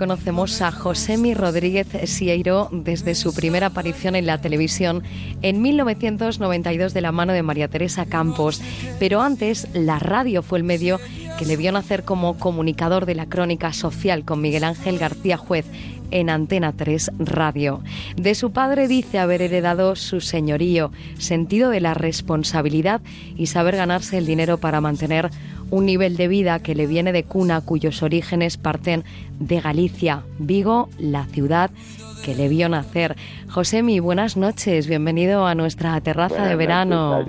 Conocemos a Josemi Rodríguez Sieiro desde su primera aparición en la televisión en 1992 de la mano de María Teresa Campos, pero antes la radio fue el medio que le vio nacer como comunicador de la crónica social con Miguel Ángel García Juez en Antena 3 Radio. De su padre dice haber heredado su señorío, sentido de la responsabilidad y saber ganarse el dinero para mantener un nivel de vida que le viene de cuna cuyos orígenes parten de Galicia, Vigo, la ciudad que le vio nacer. Josemi, buenas noches, bienvenido a nuestra terraza de verano.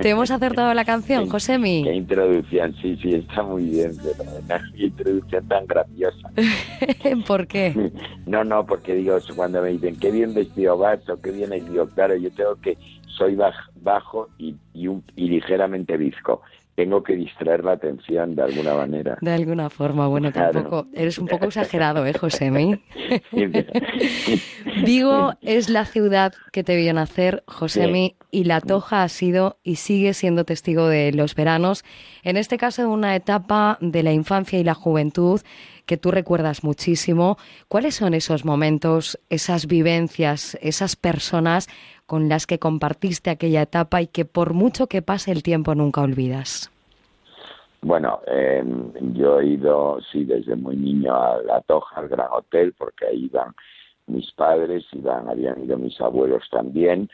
¿Te hemos acertado la canción, Josemi? Qué introducción, sí, sí, está muy bien, pero qué introducción tan graciosa. ¿Por qué? No, no, porque digo, cuando me dicen qué bien vestido vas o qué bien digo, claro, yo tengo que, soy bajo y, y, y ligeramente visco tengo que distraer la atención de alguna manera. De alguna forma, bueno, tampoco. Eres un poco exagerado, ¿eh, José? Vigo es la ciudad que te vio nacer, Josemi, y La Toja ha sido y sigue siendo testigo de los veranos, en este caso de una etapa de la infancia y la juventud que tú recuerdas muchísimo. ¿Cuáles son esos momentos, esas vivencias, esas personas con las que compartiste aquella etapa y que por mucho que pase el tiempo nunca olvidas? Bueno, em, yo he ido, sí, desde muy niño a La Toja, al Gran Hotel, porque ahí iban mis padres, iban, habían ido mis abuelos también.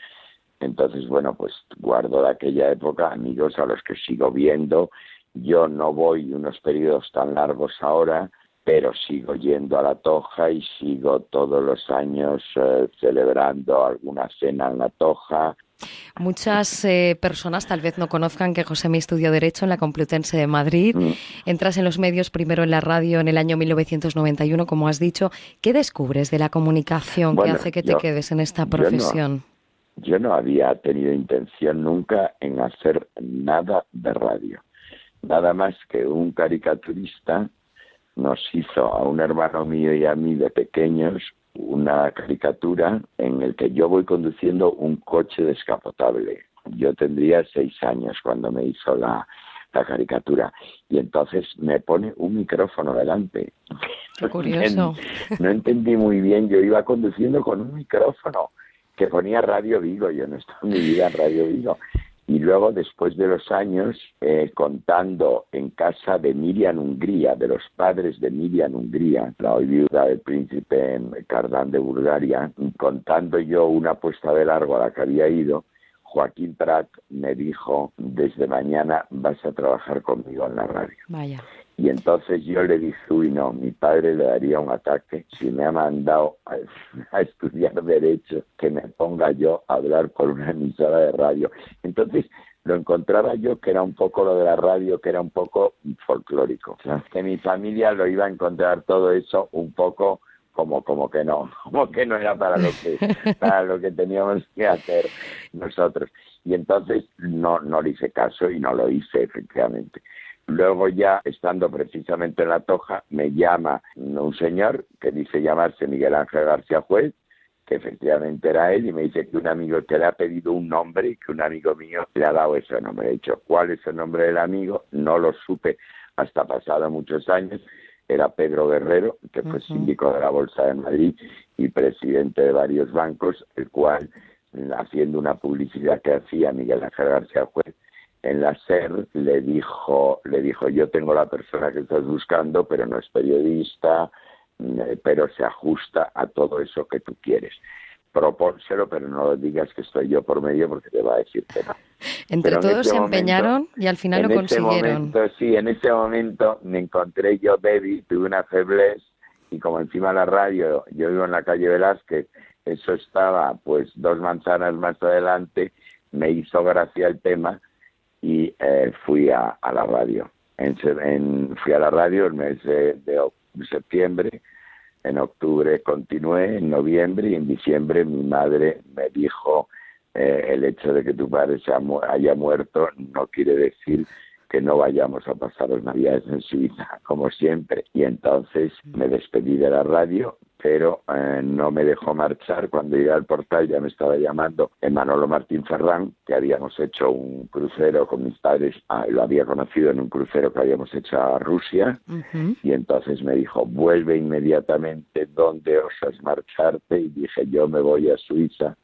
Entonces, bueno, pues guardo de aquella época amigos a los que sigo viendo. Yo no voy unos periodos tan largos ahora, pero sigo yendo a la Toja y sigo todos los años eh, celebrando alguna cena en la Toja. Muchas eh, personas tal vez no conozcan que José me estudió Derecho en la Complutense de Madrid. Mm. Entras en los medios primero en la radio en el año 1991, como has dicho. ¿Qué descubres de la comunicación que hace que te quedes en esta profesión? yo no había tenido intención nunca en hacer nada de radio. Nada más que un caricaturista nos hizo a un hermano mío y a mí de pequeños una caricatura en el que yo voy conduciendo un coche descapotable. Yo tendría seis años cuando me hizo la, la caricatura y entonces me pone un micrófono delante. Qué curioso. No entendí muy bien, yo iba conduciendo con un micrófono que ponía Radio Vigo, yo no estaba en mi vida en Radio Vigo y luego después de los años eh, contando en casa de Miriam Hungría, de los padres de Miriam Hungría, la hoy viuda del príncipe Cardán de Bulgaria, contando yo una puesta de largo a la que había ido, Joaquín Prat me dijo, desde mañana vas a trabajar conmigo en la radio. Vaya. Y entonces yo le dije, uy, no, mi padre le daría un ataque si me ha mandado a, estudiar Derecho, que me ponga yo a hablar por una emisora de radio. Entonces lo encontraba yo que era un poco lo de la radio, que era un poco folclórico. que mi familia lo iba a encontrar todo eso un poco como como que no, como que no era para lo que para lo que teníamos que hacer nosotros. Y entonces no no le hice caso y no lo hice efectivamente. Luego ya, estando precisamente en la Toja, me llama un señor que dice llamarse Miguel Ángel García Juez, que efectivamente era él, y me dice que un amigo que le ha pedido un nombre y que un amigo mío le ha dado ese nombre. He dicho, ¿cuál es el nombre del amigo? No lo supe hasta pasado muchos años. Era Pedro Guerrero, que fue síndico de la Bolsa de Madrid y presidente de varios bancos, el cual, haciendo una publicidad que hacía Miguel Ángel García Juez, en la SER le dijo, le dijo, yo tengo la persona que estás buscando, pero no es periodista, mm, pero se ajusta a todo eso que tú quieres. Propónselo, pero no digas que estoy yo por medio porque te va a decir que no. Entre todos se empeñaron y al final lo consiguieron. sí, en ese momento me encontré yo Baby, tuve una feblez y como encima la radio, yo vivo en la calle Velázquez, eso estaba pues dos manzanas más adelante, me hizo gracia el tema y eh, fui a, la radio. En, fui a la radio el mes de, septiembre, en octubre continué, en noviembre y en diciembre mi madre me dijo eh, el hecho de que tu padre se haya muerto no quiere decir que no vayamos a pasar las navidades en Suiza, como siempre. Y entonces me despedí de la radio, pero eh, no me dejó marchar. Cuando llegué al portal ya me estaba llamando Manolo Martín Ferrán, que habíamos hecho un crucero con mis padres, ah, lo había conocido en un crucero que habíamos hecho a Rusia, y entonces me dijo, vuelve inmediatamente, ¿dónde osas marcharte? Y dije, yo me voy a Suiza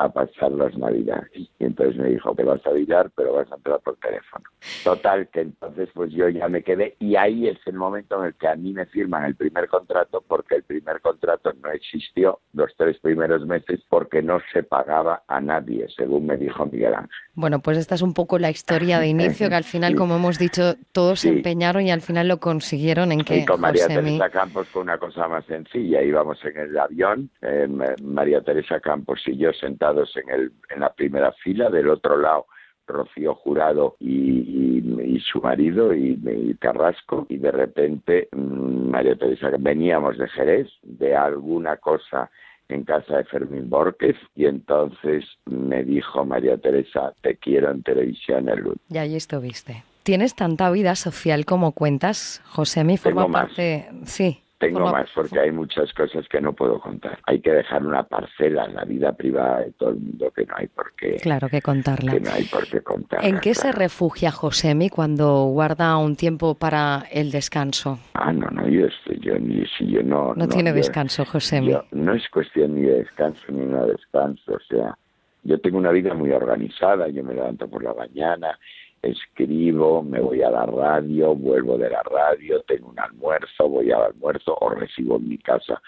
a pasar las navidades. Y entonces me dijo que vas a avisar, pero vas a entrar por teléfono. Total, que entonces pues yo ya me quedé y ahí es el momento en el que a mí me firman el primer contrato porque el primer contrato no existió los tres primeros meses porque no se pagaba a nadie, según me dijo Miguel Ángel. Bueno, pues esta es un poco la historia de inicio que al final, como hemos dicho, todos se empeñaron y al final lo consiguieron en que... Y con María Teresa Campos fue una cosa más sencilla. Íbamos en el avión, eh, María Teresa Campos y yo sentados en, el, en la primera fila, del otro lado Rocío Jurado y, su marido y, Carrasco y de repente mm, María Teresa veníamos de Jerez de alguna cosa en casa de Fermín Borges y entonces me dijo María Teresa te quiero en televisión el lunes. Y ahí estuviste. Tienes tanta vida social como cuentas, José, mi forma parte, sí, tengo más porque hay muchas cosas que no puedo contar. Hay que dejar una parcela en la vida privada de todo el mundo que no hay por qué. Claro que contarla. Que no hay por qué contarla. ¿En qué se refugia Josemi cuando guarda un tiempo para el descanso? Ah, no, no, yo, estoy, yo, ni, si yo no. No, tiene descanso, Josemi. no es cuestión ni de descanso ni no descanso. O sea, yo tengo una vida muy organizada. Yo me levanto por la mañana escribo, me voy a la radio, vuelvo de la radio, tengo un almuerzo, voy al almuerzo o recibo en mi casa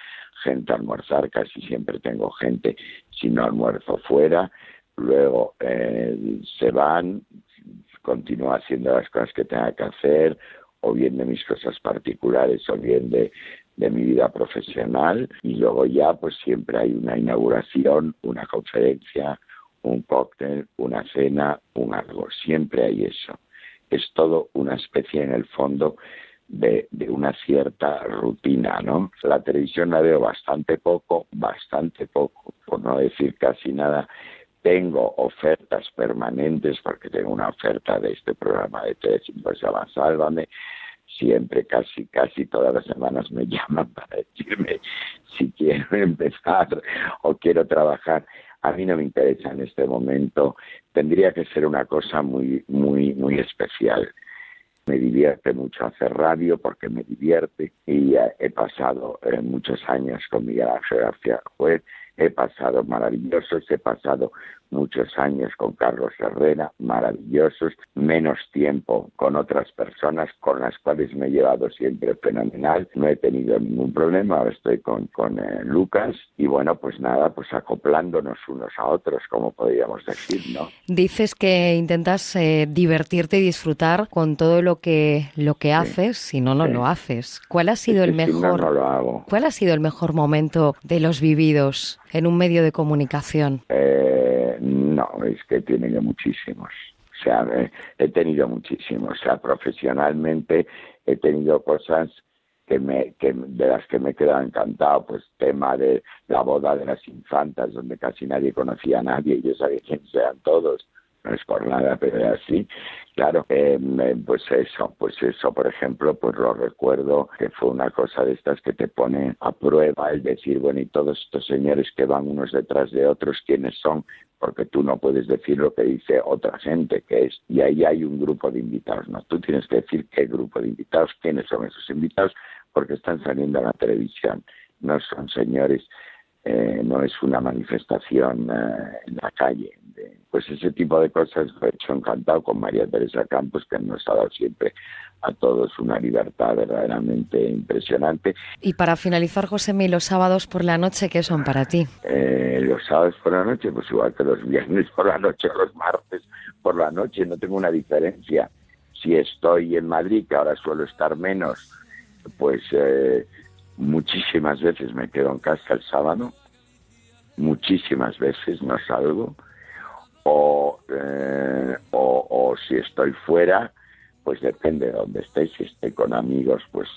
gente a almorzar, casi siempre tengo gente, si no almuerzo fuera, luego eh, se van, continúo haciendo las cosas que tenga que hacer, o bien de mis cosas particulares, o bien de, de mi vida profesional, y luego ya pues siempre hay una inauguración, una conferencia, un cóctel, una cena, un algo. Siempre hay eso. Es todo una especie en el fondo de, de, una cierta rutina, ¿no? La televisión la veo bastante poco, bastante poco, por no decir casi nada. Tengo ofertas permanentes, porque tengo una oferta de este programa de pues se llama Sálvame. Siempre, casi, casi todas las semanas me llaman para decirme si quiero empezar o quiero trabajar a mí no me interesa en este momento. Tendría que ser una cosa muy, muy, muy especial. Me divierte mucho hacer radio porque me divierte y he pasado eh, muchos años con Miguel Ángel García Juez, he pasado maravillosos, he pasado muchos años con Carlos Herrera, maravillosos, menos tiempo con otras personas con las cuales me he llevado siempre fenomenal, no he tenido ningún problema, ahora estoy con, con eh, Lucas y bueno, pues nada, pues acoplándonos unos a otros, como podríamos decir, ¿no? Dices que intentas eh, divertirte y disfrutar con todo lo que lo que haces, si no no lo haces. ¿Cuál ha sido el mejor no, lo hago. ¿Cuál ha sido el mejor momento de los vividos en un medio de comunicación? Eh no, es que he tenido muchísimos. O sea, he tenido muchísimos. O sea, profesionalmente he tenido cosas que me, que, de las que me he quedado encantado, pues tema de la boda de las infantas, donde casi nadie conocía a nadie y yo sabía quién sean todos no es por nada, pero es así. Claro, eh, pues eso, pues eso, por ejemplo, pues lo recuerdo que fue una cosa de estas que te pone a prueba el decir, bueno, y todos estos señores que van unos detrás de otros, ¿quiénes son? Porque tú no puedes decir lo que dice otra gente, que es, y ahí hay un grupo de invitados, ¿no? Tú tienes que decir qué grupo de invitados, quiénes son esos invitados, porque están saliendo a la televisión, no son señores eh, no es una manifestación eh, en la calle. pues ese tipo de cosas lo he hecho encantado con María Teresa Campos, que nos ha dado siempre a todos una libertad verdaderamente impresionante. Y para finalizar, José, los sábados por la noche, ¿qué son para ti? Eh, los sábados por la noche, pues igual que los viernes por la noche o los martes por la noche, no tengo una diferencia. Si estoy en Madrid, que ahora suelo estar menos, pues muchísimas veces me quedo en casa el sábado, muchísimas veces no salgo, o, eh, o, si estoy fuera, pues depende de dónde esté, si estoy con amigos, pues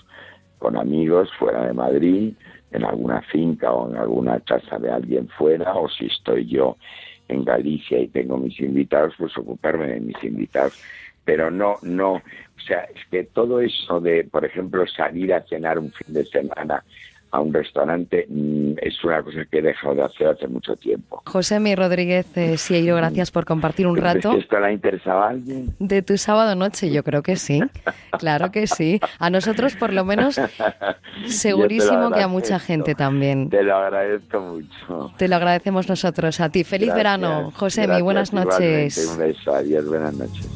con amigos fuera de Madrid, en alguna finca o en alguna casa de alguien fuera, o si estoy yo en Galicia y tengo mis invitados, pues ocuparme de mis invitados. pero no, no, o sea, es que todo eso de, por ejemplo, salir a cenar un fin de semana a un restaurante mm, es una cosa que he dejado de hacer hace mucho tiempo. José Mi Rodríguez eh, Sieiro, gracias por compartir un rato. ¿Esto interesaba a alguien? De tu sábado noche, yo creo que sí. Claro que sí. A nosotros, por lo menos, segurísimo que a mucha gente también. Te lo agradezco mucho. Te lo agradecemos nosotros a ti. Feliz verano, José Mi. Buenas noches. Un beso. Adiós. Buenas noches.